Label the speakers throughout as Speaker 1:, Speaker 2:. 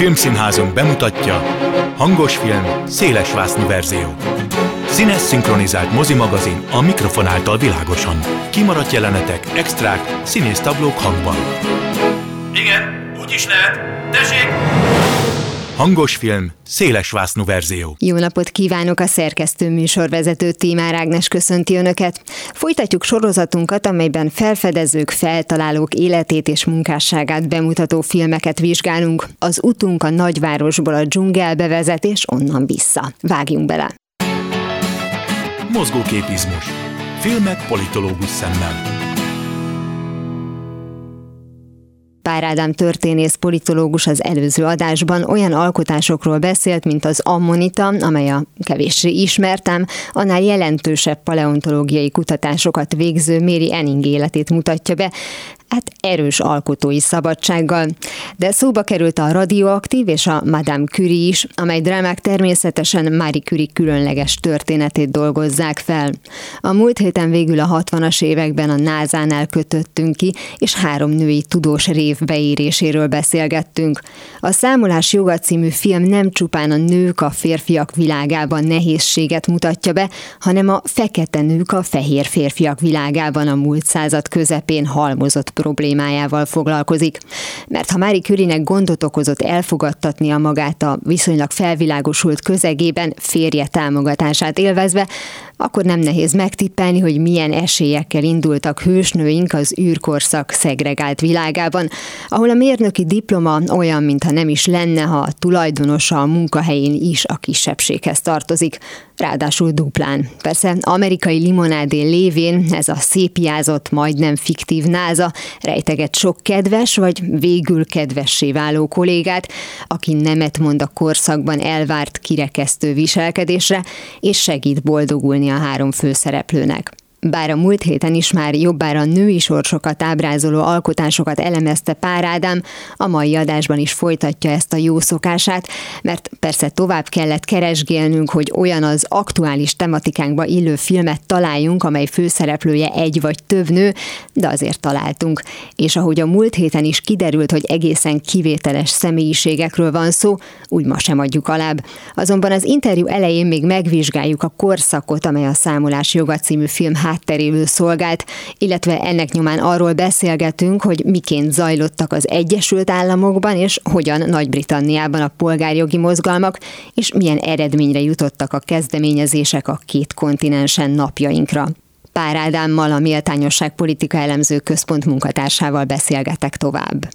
Speaker 1: Filmszínházunk bemutatja Hangos film, széles vásznú verzió. Színes szinkronizált mozimagazin a mikrofon által világosan. Kimaradt jelenetek, extrák, színésztablók hangban.
Speaker 2: Igen, úgy is lehet.
Speaker 1: Hangos film, széles vásznú verzió.
Speaker 3: Jó napot kívánok a szerkesztő műsorvezető Tímár Ágnes köszönti Önöket. Folytatjuk sorozatunkat, amelyben felfedezők, feltalálók életét és munkásságát bemutató filmeket vizsgálunk. Az utunk a nagyvárosból a dzsungelbe vezet, és onnan vissza. Vágjunk bele!
Speaker 1: Mozgóképizmus. Filmek politológus szemmel.
Speaker 3: Pár Ádám történész politológus az előző adásban olyan alkotásokról beszélt, mint az ammonita, amely a kevéssé ismertem, annál jelentősebb paleontológiai kutatásokat végző Méri Enning életét mutatja be, hát erős alkotói szabadsággal. De szóba került a radioaktív és a Madame Curie is, amely drámák természetesen Marie Curie különleges történetét dolgozzák fel. A múlt héten végül a 60-as években a NASA-nál kötöttünk ki, és három női tudós rév beéréséről beszélgettünk. A Számolás joga című film nem csupán a nők a férfiak világában nehézséget mutatja be, hanem a fekete nők a fehér férfiak világában a múlt század közepén halmozott problémájával foglalkozik. Mert ha Mári Kürinek gondot okozott elfogadtatnia magát a viszonylag felvilágosult közegében, férje támogatását élvezve, akkor nem nehéz megtippelni, hogy milyen esélyekkel indultak hősnőink az űrkorszak szegregált világában, ahol a mérnöki diploma olyan, mintha nem is lenne, ha a tulajdonosa a munkahelyén is a kisebbséghez tartozik, ráadásul duplán. Persze amerikai limonádé lévén ez a szépiázott, majdnem fiktív náza rejteget sok kedves, vagy végül kedvessé váló kollégát, aki nemet mond a korszakban elvárt kirekesztő viselkedésre, és segít boldogulni a három főszereplőnek. Bár a múlt héten is már jobbára női sorsokat ábrázoló alkotásokat elemezte Pár Ádám, a mai adásban is folytatja ezt a jó szokását, mert persze tovább kellett keresgélnünk, hogy olyan az aktuális tematikánkba illő filmet találjunk, amely főszereplője egy vagy több nő, de azért találtunk. És ahogy a múlt héten is kiderült, hogy egészen kivételes személyiségekről van szó, úgy ma sem adjuk alább. Azonban az interjú elején még megvizsgáljuk a korszakot, amely a Számolás joga című film hátteréül szolgált, illetve ennek nyomán arról beszélgetünk, hogy miként zajlottak az Egyesült Államokban, és hogyan Nagy-Britanniában a polgárjogi mozgalmak, és milyen eredményre jutottak a kezdeményezések a két kontinensen napjainkra. Pár Ádámmal, a Méltányosság Politika Elemző Központ munkatársával beszélgetek tovább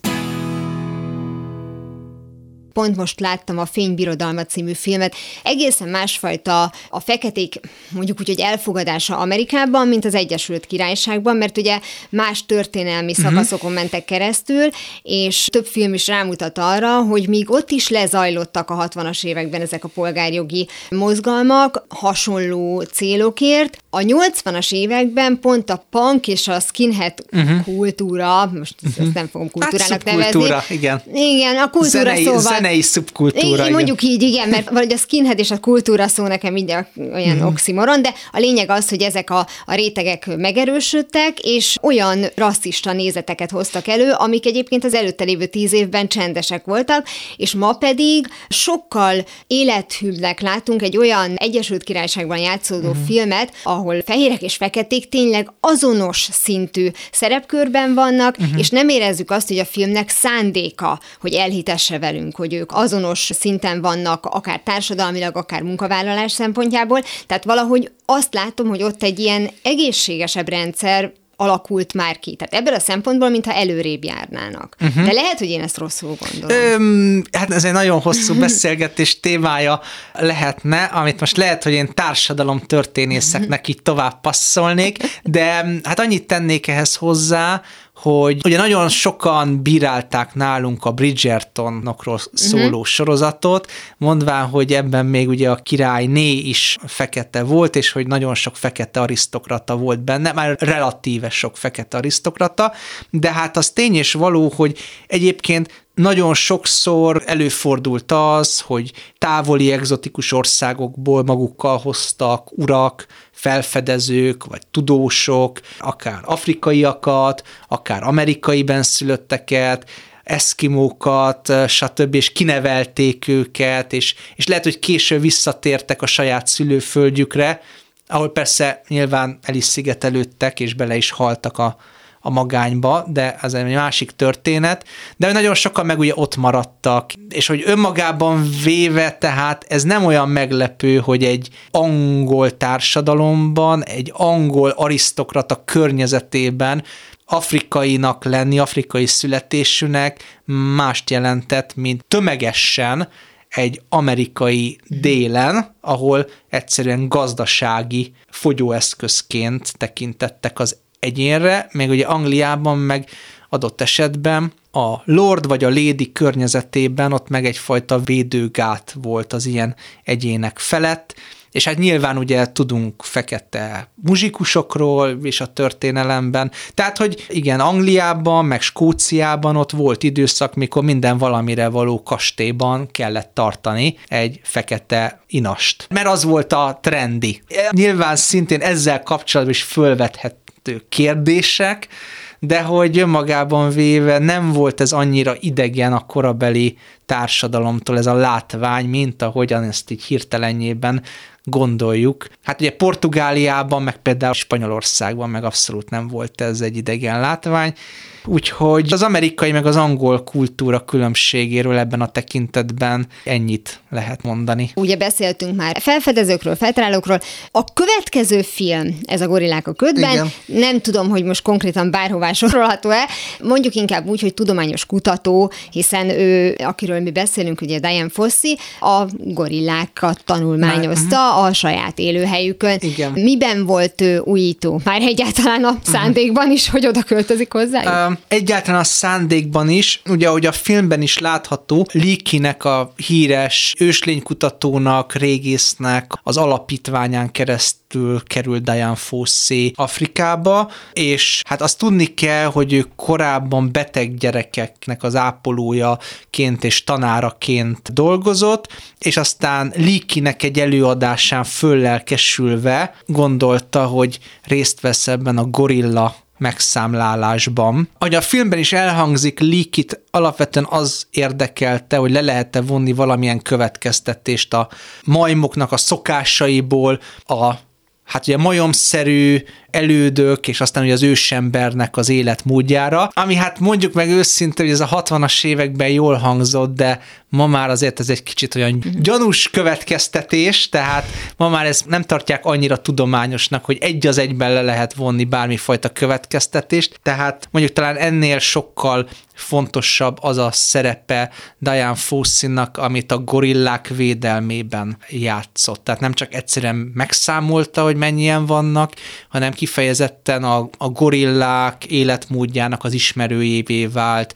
Speaker 3: pont most láttam a Fénybirodalma című filmet. Egészen másfajta a feketék, mondjuk úgy, hogy elfogadása Amerikában, mint az Egyesült Királyságban, mert ugye más történelmi uh-huh. szakaszokon mentek keresztül, és több film is rámutat arra, hogy míg ott is lezajlottak a 60-as években ezek a polgárjogi mozgalmak, hasonló célokért, a 80-as években pont a punk és a skinhead uh-huh. kultúra, most uh-huh. ezt nem fogom kultúrának hát, nevezni.
Speaker 4: igen.
Speaker 3: Igen, a kultúra zenei,
Speaker 4: szóval zenei szubkultúra.
Speaker 3: Én, mondjuk így, igen, mert vagy a skinhead és a kultúra szó nekem minden olyan mm. oximoron, de a lényeg az, hogy ezek a, a rétegek megerősödtek, és olyan rasszista nézeteket hoztak elő, amik egyébként az előtte lévő tíz évben csendesek voltak, és ma pedig sokkal élethűbbnek látunk egy olyan Egyesült Királyságban játszódó mm. filmet, ahol fehérek és feketék tényleg azonos szintű szerepkörben vannak, mm-hmm. és nem érezzük azt, hogy a filmnek szándéka, hogy elhitesse velünk, hogy ők azonos szinten vannak, akár társadalmilag, akár munkavállalás szempontjából. Tehát valahogy azt látom, hogy ott egy ilyen egészségesebb rendszer alakult már ki. Tehát ebből a szempontból, mintha előrébb járnának. Uh-huh. De lehet, hogy én ezt rosszul gondolom.
Speaker 4: Öm, hát ez egy nagyon hosszú beszélgetés témája lehetne, amit most lehet, hogy én társadalom történészeknek így tovább passzolnék, de hát annyit tennék ehhez hozzá, hogy ugye nagyon sokan bírálták nálunk a Bridgertonokról szóló uh-huh. sorozatot, mondván, hogy ebben még ugye a királyné is fekete volt, és hogy nagyon sok fekete arisztokrata volt benne, már relatíve sok fekete arisztokrata, de hát az tény és való, hogy egyébként nagyon sokszor előfordult az, hogy távoli egzotikus országokból magukkal hoztak urak, felfedezők, vagy tudósok, akár afrikaiakat, akár amerikai benszülötteket, eszkimókat, stb., és kinevelték őket, és, és lehet, hogy később visszatértek a saját szülőföldjükre, ahol persze nyilván el is szigetelődtek, és bele is haltak a, a magányba, de ez egy másik történet, de nagyon sokan meg ugye ott maradtak, és hogy önmagában véve, tehát ez nem olyan meglepő, hogy egy angol társadalomban, egy angol arisztokrata környezetében afrikainak lenni, afrikai születésűnek mást jelentett, mint tömegesen egy amerikai délen, ahol egyszerűen gazdasági fogyóeszközként tekintettek az egyénre, még ugye Angliában meg adott esetben a lord vagy a lady környezetében ott meg egyfajta védőgát volt az ilyen egyének felett, és hát nyilván ugye tudunk fekete muzsikusokról és a történelemben. Tehát, hogy igen, Angliában, meg Skóciában ott volt időszak, mikor minden valamire való kastélyban kellett tartani egy fekete inast. Mert az volt a trendi. Nyilván szintén ezzel kapcsolatban is fölvethet kérdések, de hogy önmagában véve nem volt ez annyira idegen a korabeli társadalomtól ez a látvány, mint ahogyan ezt így hirtelenjében gondoljuk. Hát ugye Portugáliában, meg például Spanyolországban meg abszolút nem volt ez egy idegen látvány, úgyhogy az amerikai meg az angol kultúra különbségéről ebben a tekintetben ennyit lehet mondani.
Speaker 3: Ugye beszéltünk már felfedezőkről, feltalálókról. A következő film, ez a Gorillák a ködben, Igen. nem tudom, hogy most konkrétan bárhová sorolható-e, mondjuk inkább úgy, hogy tudományos kutató, hiszen ő, akiről mi beszélünk, ugye Diane Fossi, a gorillákat tanulmányozta már, uh-huh. a saját élőhelyükön. Igen. Miben volt ő újító? Már egyáltalán a uh-huh. szándékban is, hogy oda költözik hozzá?
Speaker 4: Egyáltalán a szándékban is, ugye ahogy a filmben is látható, Likinek a híres őslénykutatónak, régésznek az alapítványán keresztül került Diane Fossé Afrikába, és hát azt tudni kell, hogy ő korábban beteg gyerekeknek az ápolójaként és tanáraként dolgozott, és aztán Likinek egy előadásán föllelkesülve gondolta, hogy részt vesz ebben a gorilla megszámlálásban. Ahogy a filmben is elhangzik, Leakit alapvetően az érdekelte, hogy le lehet-e vonni valamilyen következtetést a majmoknak a szokásaiból, a hát ugye majomszerű elődök, és aztán ugye az ősembernek az életmódjára, ami hát mondjuk meg őszintén, hogy ez a 60-as években jól hangzott, de ma már azért ez egy kicsit olyan gyanús következtetés, tehát ma már ezt nem tartják annyira tudományosnak, hogy egy az egyben le lehet vonni bármifajta következtetést, tehát mondjuk talán ennél sokkal fontosabb az a szerepe Diane Fossey-nak, amit a gorillák védelmében játszott. Tehát nem csak egyszerűen megszámolta, hogy mennyien vannak, hanem kifejezetten a, a gorillák életmódjának az ismerőjévé vált,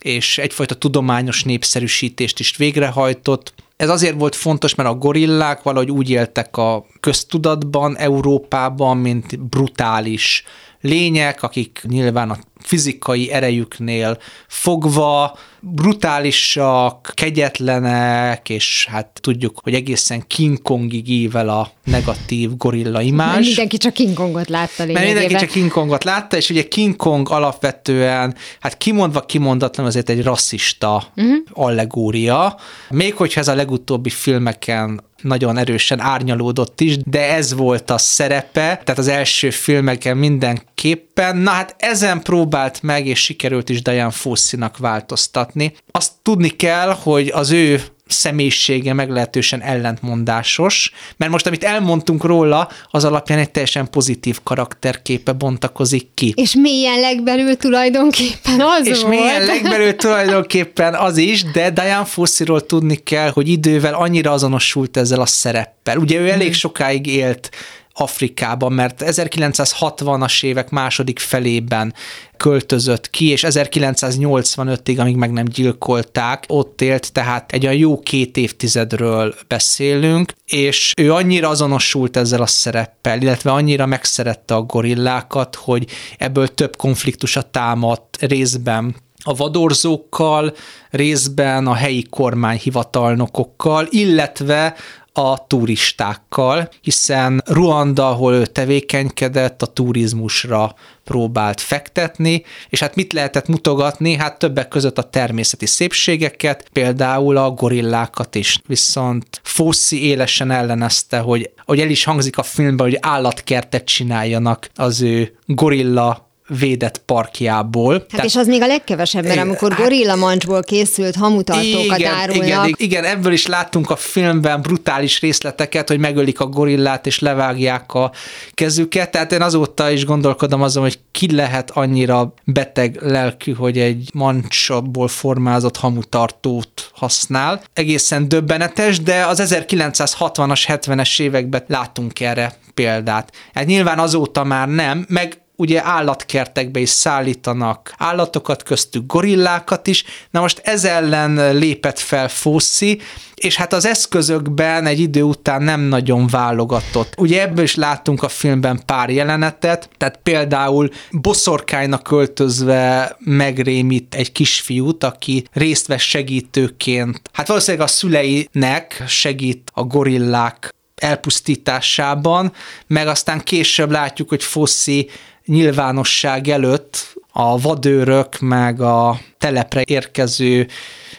Speaker 4: és egyfajta tudományos népszerűsítést is végrehajtott. Ez azért volt fontos, mert a gorillák valahogy úgy éltek a köztudatban, Európában, mint brutális lények, akik nyilván a fizikai erejüknél fogva brutálisak, kegyetlenek, és hát tudjuk, hogy egészen King Kongig ível a negatív gorilla imázs. Mert
Speaker 3: mindenki csak King Kongot látta
Speaker 4: lényegében. Mert mindenki csak King Kongot látta, és ugye King Kong alapvetően, hát kimondva kimondatlan azért egy rasszista uh-huh. allegória, még hogyha ez a legutóbbi filmeken nagyon erősen árnyalódott is, de ez volt a szerepe, tehát az első filmeken mindenképpen. Na hát ezen próbált meg, és sikerült is Diane Fosszinak változtatni. Azt tudni kell, hogy az ő személyisége meglehetősen ellentmondásos, mert most, amit elmondtunk róla, az alapján egy teljesen pozitív karakterképe bontakozik ki.
Speaker 3: És milyen legbelül tulajdonképpen az
Speaker 4: És
Speaker 3: volt.
Speaker 4: milyen legbelül tulajdonképpen az is, de Diane Fossey-ról tudni kell, hogy idővel annyira azonosult ezzel a szereppel. Ugye ő elég sokáig élt Afrikában, mert 1960-as évek második felében költözött ki, és 1985-ig, amíg meg nem gyilkolták, ott élt, tehát egy olyan jó két évtizedről beszélünk, és ő annyira azonosult ezzel a szereppel, illetve annyira megszerette a gorillákat, hogy ebből több konfliktusa támadt részben a vadorzókkal, részben a helyi kormányhivatalnokokkal, illetve a turistákkal, hiszen Ruanda, ahol ő tevékenykedett, a turizmusra próbált fektetni, és hát mit lehetett mutogatni? Hát többek között a természeti szépségeket, például a gorillákat is. Viszont Fossi élesen ellenezte, hogy, hogy el is hangzik a filmben, hogy állatkertet csináljanak az ő gorilla védett parkjából. Hát
Speaker 3: Tehát, és az még a legkevesebb, mert amikor hát, gorilla mancsból készült hamutartókat igen, árulnak.
Speaker 4: Igen, igen, ebből is láttunk a filmben brutális részleteket, hogy megölik a gorillát és levágják a kezüket, tehát én azóta is gondolkodom azon, hogy ki lehet annyira beteg lelkű, hogy egy mancsból formázott hamutartót használ. Egészen döbbenetes, de az 1960-as, 70-es években látunk erre példát. Hát nyilván azóta már nem, meg ugye állatkertekbe is szállítanak állatokat, köztük gorillákat is. Na most ez ellen lépett fel Fossi, és hát az eszközökben egy idő után nem nagyon válogatott. Ugye ebből is láttunk a filmben pár jelenetet, tehát például boszorkánynak költözve megrémít egy kisfiút, aki részt vesz segítőként. Hát valószínűleg a szüleinek segít a gorillák elpusztításában, meg aztán később látjuk, hogy Fossi nyilvánosság előtt a vadőrök meg a telepre érkező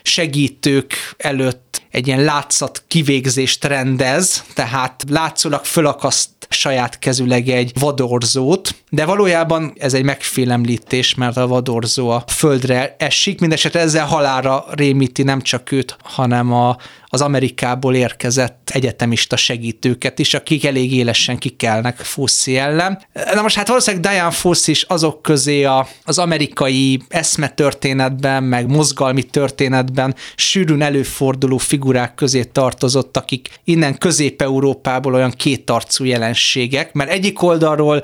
Speaker 4: segítők előtt egy ilyen látszat kivégzést rendez, tehát látszólag fölakaszt saját kezüleg egy vadorzót, de valójában ez egy megfélemlítés, mert a vadorzó a földre esik, mindesetre ezzel halára rémíti nem csak őt, hanem a, az Amerikából érkezett egyetemista segítőket is, akik elég élesen kikelnek Fossi ellen. Na most hát valószínűleg Diane Foss is azok közé a, az amerikai eszmetörténetben, meg mozgalmi történetben sűrűn előforduló figurák közé tartozott, akik innen Közép-Európából olyan kétarcú jelenségek, mert egyik oldalról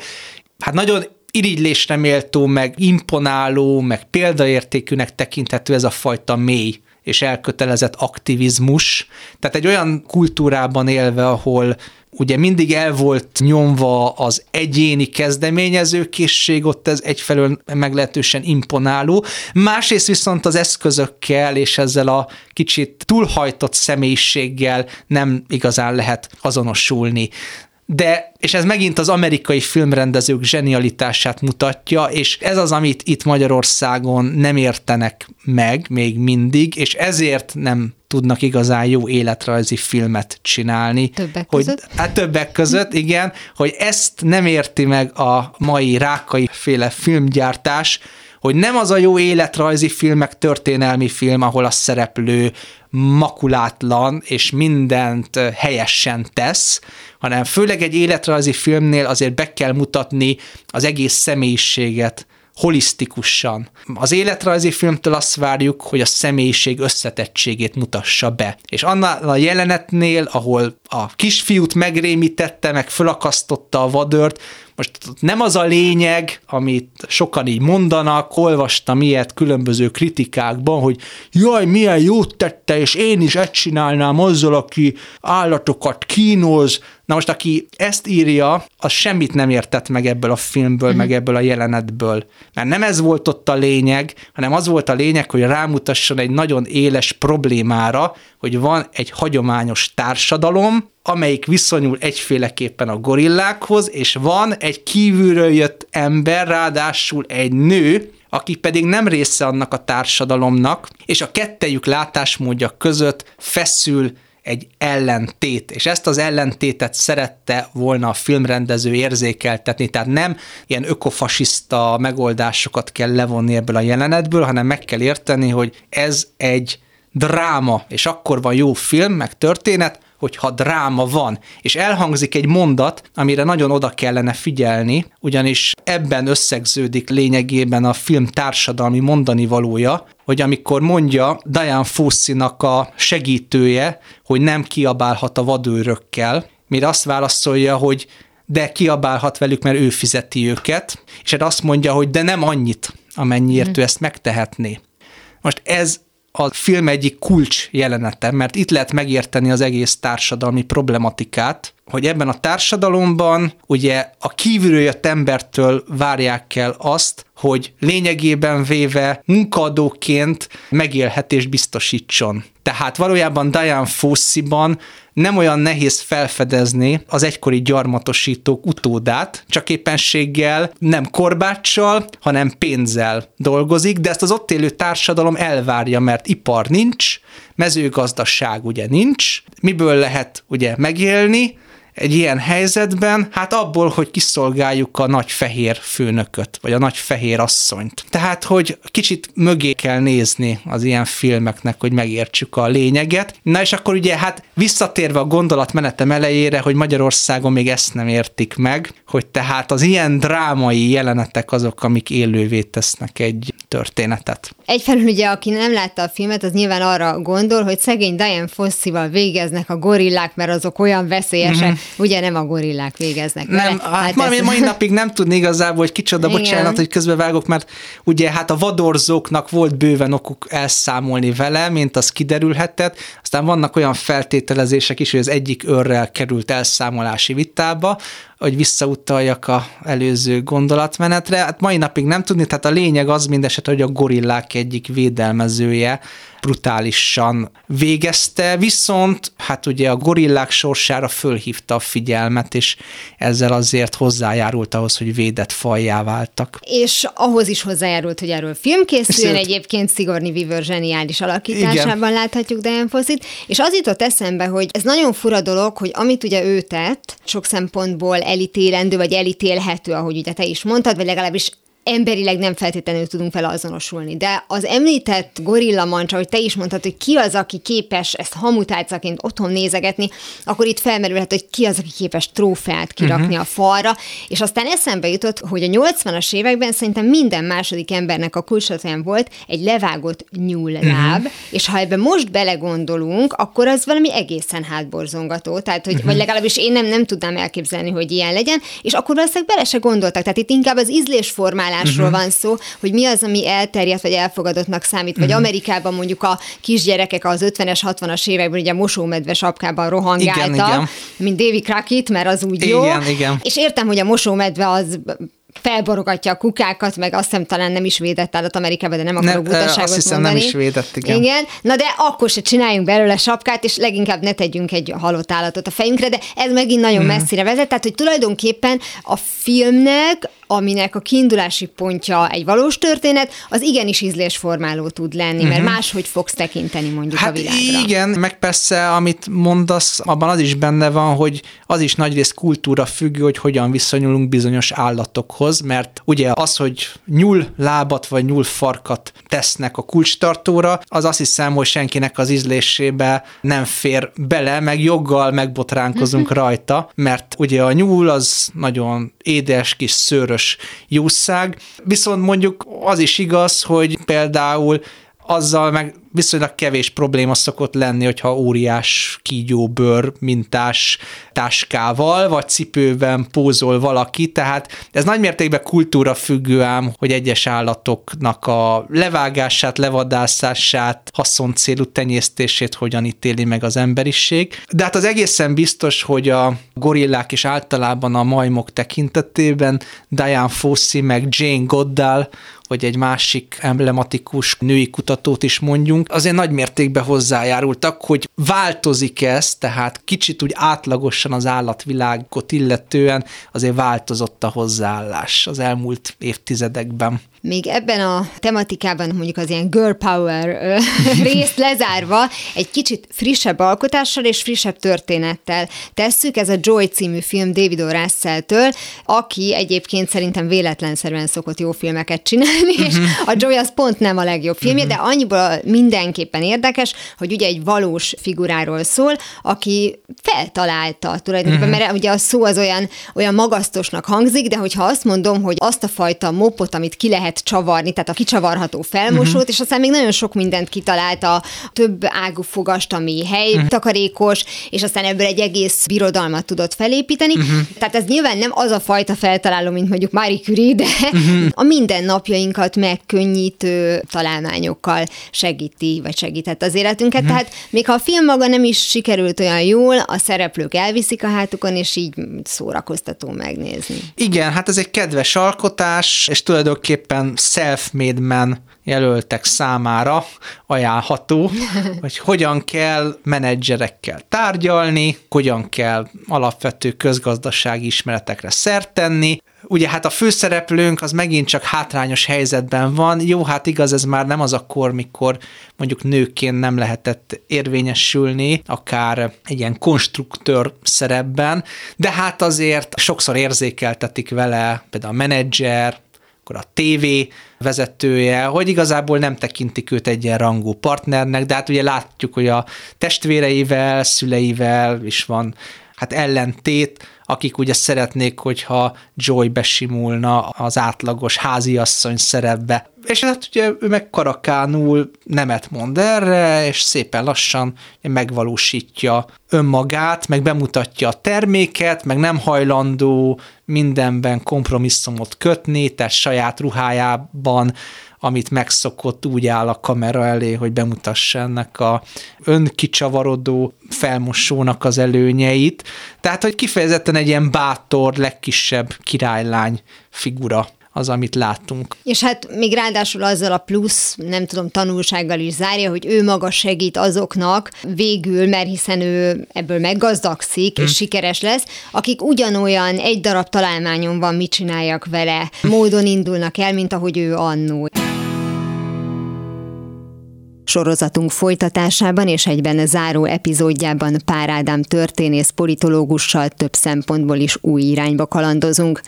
Speaker 4: hát nagyon irigylésre méltó, meg imponáló, meg példaértékűnek tekinthető ez a fajta mély és elkötelezett aktivizmus. Tehát egy olyan kultúrában élve, ahol ugye mindig el volt nyomva az egyéni kezdeményezőkészség, ott ez egyfelől meglehetősen imponáló, másrészt viszont az eszközökkel és ezzel a kicsit túlhajtott személyiséggel nem igazán lehet azonosulni. De, és ez megint az amerikai filmrendezők zsenialitását mutatja, és ez az, amit itt Magyarországon nem értenek meg még mindig, és ezért nem tudnak igazán jó életrajzi filmet csinálni.
Speaker 3: Többek
Speaker 4: hogy,
Speaker 3: között?
Speaker 4: Hát többek között, igen, hogy ezt nem érti meg a mai rákai féle filmgyártás, hogy nem az a jó életrajzi film, meg történelmi film, ahol a szereplő makulátlan és mindent helyesen tesz, hanem főleg egy életrajzi filmnél azért be kell mutatni az egész személyiséget, holisztikusan. Az életrajzi filmtől azt várjuk, hogy a személyiség összetettségét mutassa be. És annál a jelenetnél, ahol a kisfiút megrémítette, meg fölakasztotta a vadört, most nem az a lényeg, amit sokan így mondanak, olvastam ilyet különböző kritikákban, hogy jaj, milyen jót tette, és én is ezt csinálnám azzal, aki állatokat kínoz. Na most, aki ezt írja, az semmit nem értett meg ebből a filmből, mm. meg ebből a jelenetből. Mert nem ez volt ott a lényeg, hanem az volt a lényeg, hogy rámutasson egy nagyon éles problémára, hogy van egy hagyományos társadalom, amelyik viszonyul egyféleképpen a gorillákhoz, és van egy kívülről jött ember, ráadásul egy nő, aki pedig nem része annak a társadalomnak, és a kettejük látásmódja között feszül egy ellentét, és ezt az ellentétet szerette volna a filmrendező érzékeltetni, tehát nem ilyen ökofasiszta megoldásokat kell levonni ebből a jelenetből, hanem meg kell érteni, hogy ez egy dráma, és akkor van jó film, meg történet, hogyha dráma van, és elhangzik egy mondat, amire nagyon oda kellene figyelni, ugyanis ebben összegződik lényegében a film társadalmi mondani valója, hogy amikor mondja Diane Fosszinak a segítője, hogy nem kiabálhat a vadőrökkel, mire azt válaszolja, hogy de kiabálhat velük, mert ő fizeti őket, és azt mondja, hogy de nem annyit, amennyiért mm. ő ezt megtehetné. Most ez a film egyik kulcs jelenete, mert itt lehet megérteni az egész társadalmi problematikát, hogy ebben a társadalomban ugye a kívülről jött embertől várják el azt, hogy lényegében véve munkadóként megélhetést biztosítson. Tehát valójában Diane Fossey-ban nem olyan nehéz felfedezni az egykori gyarmatosítók utódát, csak éppenséggel nem korbáccsal, hanem pénzzel dolgozik, de ezt az ott élő társadalom elvárja, mert ipar nincs, mezőgazdaság ugye nincs, miből lehet ugye megélni, egy ilyen helyzetben? Hát abból, hogy kiszolgáljuk a nagy fehér főnököt, vagy a nagy fehér asszonyt. Tehát, hogy kicsit mögé kell nézni az ilyen filmeknek, hogy megértsük a lényeget. Na és akkor ugye hát visszatérve a gondolatmenetem elejére, hogy Magyarországon még ezt nem értik meg, hogy tehát az ilyen drámai jelenetek azok, amik élővé tesznek egy történetet.
Speaker 3: Egyfelől ugye, aki nem látta a filmet, az nyilván arra gondol, hogy szegény Diane Fosszival végeznek a gorillák, mert azok olyan veszélyesek, mm-hmm. ugye nem a gorillák végeznek
Speaker 4: vele. Nem, hát, hát mai, ez... mai napig nem tudni igazából, hogy kicsoda, Igen. bocsánat, hogy közbevágok, mert ugye hát a vadorzóknak volt bőven okuk elszámolni vele, mint az kiderülhetett, aztán vannak olyan feltételezések is, hogy az egyik őrrel került elszámolási vitába, hogy visszautaljak a előző gondolatmenetre. Hát mai napig nem tudni, tehát a lényeg az mindesetre, hogy a gorillák egyik védelmezője brutálisan végezte, viszont hát ugye a gorillák sorsára fölhívta a figyelmet, és ezzel azért hozzájárult ahhoz, hogy védett fajjá váltak.
Speaker 3: És ahhoz is hozzájárult, hogy erről film készüljön, egyébként Sigourney Weaver zseniális alakításában Igen. láthatjuk Diane Fossit, és az jutott eszembe, hogy ez nagyon fura dolog, hogy amit ugye ő tett, sok szempontból elítélendő, vagy elítélhető, ahogy ugye te is mondtad, vagy legalábbis emberileg nem feltétlenül tudunk vele azonosulni. De az említett gorilla mancsa, hogy te is mondtad, hogy ki az, aki képes ezt hamutálcaként otthon nézegetni, akkor itt felmerülhet, hogy ki az, aki képes trófeát kirakni uh-huh. a falra, és aztán eszembe jutott, hogy a 80-as években szerintem minden második embernek a kulcsolatán volt egy levágott nyúlláb, uh-huh. és ha ebbe most belegondolunk, akkor az valami egészen hátborzongató, tehát hogy, uh-huh. vagy legalábbis én nem, nem tudnám elképzelni, hogy ilyen legyen, és akkor valószínűleg bele se gondoltak, tehát itt inkább az ízlésformálás tanulásról uh-huh. van szó, hogy mi az, ami elterjedt vagy elfogadottnak számít, vagy uh-huh. Amerikában mondjuk a kisgyerekek az 50-es, 60-as években ugye a mosómedve sapkában rohangáltak, igen, igen. mint Davy Crockett, mert az úgy jó.
Speaker 4: Igen, igen.
Speaker 3: És értem, hogy a mosómedve az felborogatja a kukákat, meg azt hiszem talán nem is védett állat Amerikában, de nem akarok ne, butaságot azt hiszem, mondani.
Speaker 4: nem is védett, igen.
Speaker 3: igen. Na de akkor se csináljunk belőle sapkát, és leginkább ne tegyünk egy halott állatot a fejünkre, de ez megint nagyon hmm. messzire vezet, tehát hogy tulajdonképpen a filmnek aminek a kiindulási pontja egy valós történet, az igenis ízlésformáló tud lenni, uh-huh. mert mhm. máshogy fogsz tekinteni mondjuk
Speaker 4: hát
Speaker 3: a világra.
Speaker 4: Igen, meg persze, amit mondasz, abban az is benne van, hogy az is nagyrészt kultúra függő, hogy hogyan viszonyulunk bizonyos állatokhoz, mert ugye az, hogy nyúl lábat vagy nyúl farkat tesznek a kulcstartóra, az azt hiszem, hogy senkinek az ízlésébe nem fér bele, meg joggal megbotránkozunk uh-huh. rajta, mert ugye a nyúl az nagyon édes, kis szőrös közös jószág. Viszont mondjuk az is igaz, hogy például azzal meg viszonylag kevés probléma szokott lenni, hogyha óriás kígyóbőr mintás táskával vagy cipőben pózol valaki, tehát ez nagymértékben kultúra függő ám, hogy egyes állatoknak a levágását, levadászását, haszoncélú tenyésztését hogyan ítéli meg az emberiség. De hát az egészen biztos, hogy a gorillák és általában a majmok tekintetében Diane Fossey meg Jane Goddard vagy egy másik emblematikus női kutatót is mondjunk, azért nagy mértékben hozzájárultak, hogy változik ez, tehát kicsit úgy átlagosan az állatvilágot illetően azért változott a hozzáállás az elmúlt évtizedekben
Speaker 3: még ebben a tematikában mondjuk az ilyen girl power részt lezárva, egy kicsit frissebb alkotással és frissebb történettel tesszük. Ez a Joy című film David O. Russell-től, aki egyébként szerintem véletlenszerűen szokott jó filmeket csinálni, uh-huh. és mhm. a Joy az pont nem a legjobb filmje, uh-huh. de annyiból mindenképpen érdekes, hogy ugye egy valós figuráról szól, aki feltalálta tulajdonképpen, uh-huh. mert ugye a szó az olyan, olyan magasztosnak hangzik, de hogyha azt mondom, hogy azt a fajta mopot, amit ki lehet lehet csavarni, tehát a kicsavarható felmosót, uh-huh. és aztán még nagyon sok mindent kitalált a több ágú fogast, ami hely uh-huh. takarékos, és aztán ebből egy egész birodalmat tudott felépíteni. Uh-huh. Tehát ez nyilván nem az a fajta feltaláló, mint mondjuk Marie Curie, de uh-huh. a mindennapjainkat megkönnyítő találmányokkal segít segíti, vagy segített az életünket. Uh-huh. Tehát még ha a film maga nem is sikerült olyan jól, a szereplők elviszik a hátukon, és így szórakoztató megnézni.
Speaker 4: Igen, hát ez egy kedves alkotás, és tulajdonképpen self-made man jelöltek számára ajánlható, hogy hogyan kell menedzserekkel tárgyalni, hogyan kell alapvető közgazdasági ismeretekre szert tenni, Ugye hát a főszereplőnk az megint csak hátrányos helyzetben van. Jó, hát igaz, ez már nem az a kor, mikor mondjuk nőként nem lehetett érvényesülni, akár egy ilyen konstruktőr szerepben, de hát azért sokszor érzékeltetik vele például a menedzser, akkor a TV vezetője, hogy igazából nem tekintik őt egy ilyen rangú partnernek, de hát ugye látjuk, hogy a testvéreivel, szüleivel is van hát ellentét, akik ugye szeretnék, hogyha Joy besimulna az átlagos háziasszony szerepbe. És hát ugye ő meg karakánul nemet mond erre, és szépen lassan megvalósítja önmagát, meg bemutatja a terméket, meg nem hajlandó mindenben kompromisszumot kötni, tehát saját ruhájában amit megszokott, úgy áll a kamera elé, hogy bemutassa ennek a önkicsavarodó felmosónak az előnyeit. Tehát, hogy kifejezetten egy ilyen bátor, legkisebb királylány figura az, amit láttunk.
Speaker 3: És hát még ráadásul azzal a plusz, nem tudom, tanulsággal is zárja, hogy ő maga segít azoknak végül, mert hiszen ő ebből meggazdagszik, hmm. és sikeres lesz, akik ugyanolyan egy darab találmányon van, mit csináljak vele, módon indulnak el, mint ahogy ő annó. Sorozatunk folytatásában és egyben záró epizódjában Pár Ádám történész politológussal több szempontból is új irányba kalandozunk.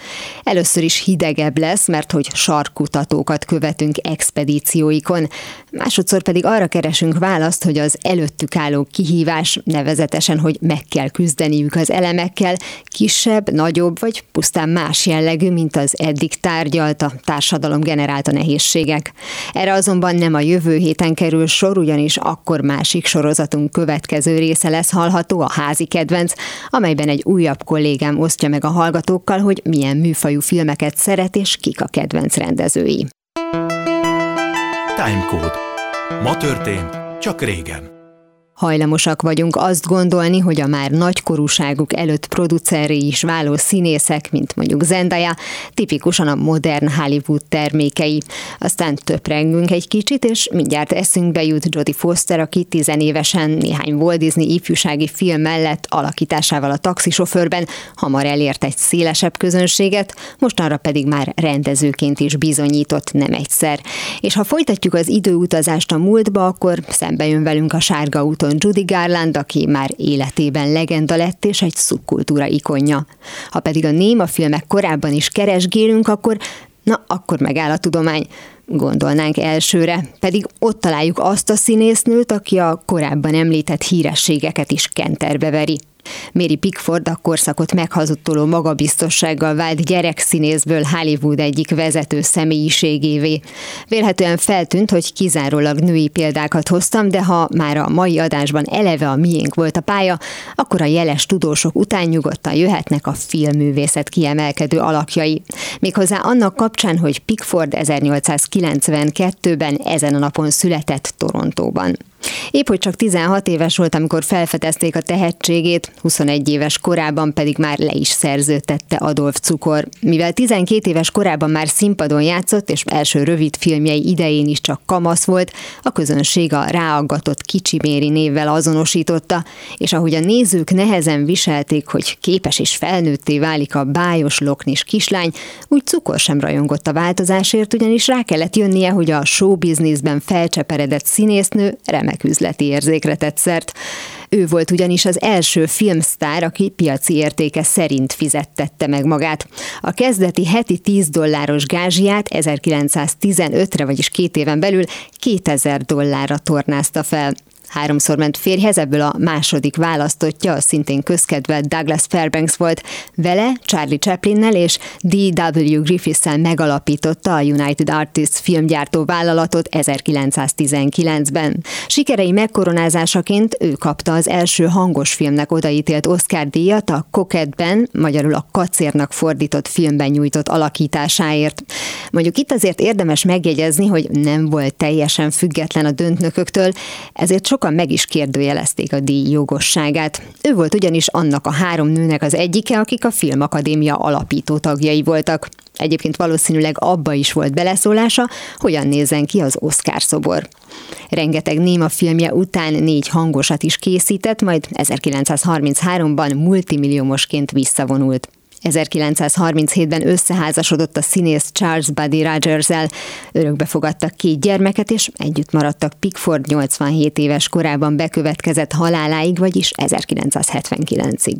Speaker 3: Először is hidegebb lesz, mert hogy sarkutatókat követünk expedícióikon. Másodszor pedig arra keresünk választ, hogy az előttük álló kihívás, nevezetesen, hogy meg kell küzdeniük az elemekkel, kisebb, nagyobb vagy pusztán más jellegű, mint az eddig tárgyalt a társadalom generálta nehézségek. Erre azonban nem a jövő héten kerül sor, ugyanis akkor másik sorozatunk következő része lesz hallható, a házi kedvenc, amelyben egy újabb kollégám osztja meg a hallgatókkal, hogy milyen műfajú filmeket szeret és kik a kedvenc rendezői.
Speaker 1: Timecode. Ma történt, csak régen.
Speaker 3: Hajlamosak vagyunk azt gondolni, hogy a már nagykorúságuk előtt produceri is váló színészek, mint mondjuk Zendaya, tipikusan a modern Hollywood termékei. Aztán töprengünk egy kicsit, és mindjárt eszünkbe jut Jodie Foster, aki tizenévesen néhány Walt Disney ifjúsági film mellett alakításával a taxisofőrben hamar elért egy szélesebb közönséget, mostanra pedig már rendezőként is bizonyított nem egyszer. És ha folytatjuk az időutazást a múltba, akkor szembe jön velünk a sárga úton John Judy Garland, aki már életében legenda lett és egy szubkultúra ikonja. Ha pedig a néma filmek korábban is keresgélünk, akkor na, akkor megáll a tudomány gondolnánk elsőre, pedig ott találjuk azt a színésznőt, aki a korábban említett hírességeket is kenterbe veri. Mary Pickford a korszakot meghazudtoló magabiztossággal vált gyerekszínészből Hollywood egyik vezető személyiségévé. Vélhetően feltűnt, hogy kizárólag női példákat hoztam, de ha már a mai adásban eleve a miénk volt a pálya, akkor a jeles tudósok után nyugodtan jöhetnek a filmművészet kiemelkedő alakjai. Méghozzá annak kapcsán, hogy Pickford 1892-ben ezen a napon született Torontóban. Épp hogy csak 16 éves volt, amikor felfedezték a tehetségét, 21 éves korában pedig már le is szerződtette Adolf Cukor. Mivel 12 éves korában már színpadon játszott, és első rövid filmjei idején is csak kamasz volt, a közönség a ráaggatott Kicsiméri névvel azonosította, és ahogy a nézők nehezen viselték, hogy képes és felnőtté válik a bájos loknis kislány, úgy Cukor sem rajongott a változásért, ugyanis rá kellett jönnie, hogy a showbizniszben felcseperedett színésznő remek remek üzleti érzékre tett szert. Ő volt ugyanis az első filmsztár, aki piaci értéke szerint fizettette meg magát. A kezdeti heti 10 dolláros gázsiát 1915-re, vagyis két éven belül 2000 dollárra tornázta fel. Háromszor ment férjhez, ebből a második választottja, a szintén közkedvelt Douglas Fairbanks volt. Vele, Charlie Chaplinnel és D.W. Griffiths-szel megalapította a United Artists filmgyártó vállalatot 1919-ben. Sikerei megkoronázásaként ő kapta az első hangos filmnek odaítélt Oscar díjat a Coquette-ben, magyarul a kacérnak fordított filmben nyújtott alakításáért. Mondjuk itt azért érdemes megjegyezni, hogy nem volt teljesen független a döntnököktől, ezért sokan meg is kérdőjelezték a díj jogosságát. Ő volt ugyanis annak a három nőnek az egyike, akik a Filmakadémia alapító tagjai voltak. Egyébként valószínűleg abba is volt beleszólása, hogyan nézzen ki az Oscar szobor. Rengeteg néma filmje után négy hangosat is készített, majd 1933-ban multimilliómosként visszavonult. 1937-ben összeházasodott a színész Charles Buddy Rogers-el. Örökbe fogadtak két gyermeket, és együtt maradtak Pickford 87 éves korában bekövetkezett haláláig, vagyis 1979-ig.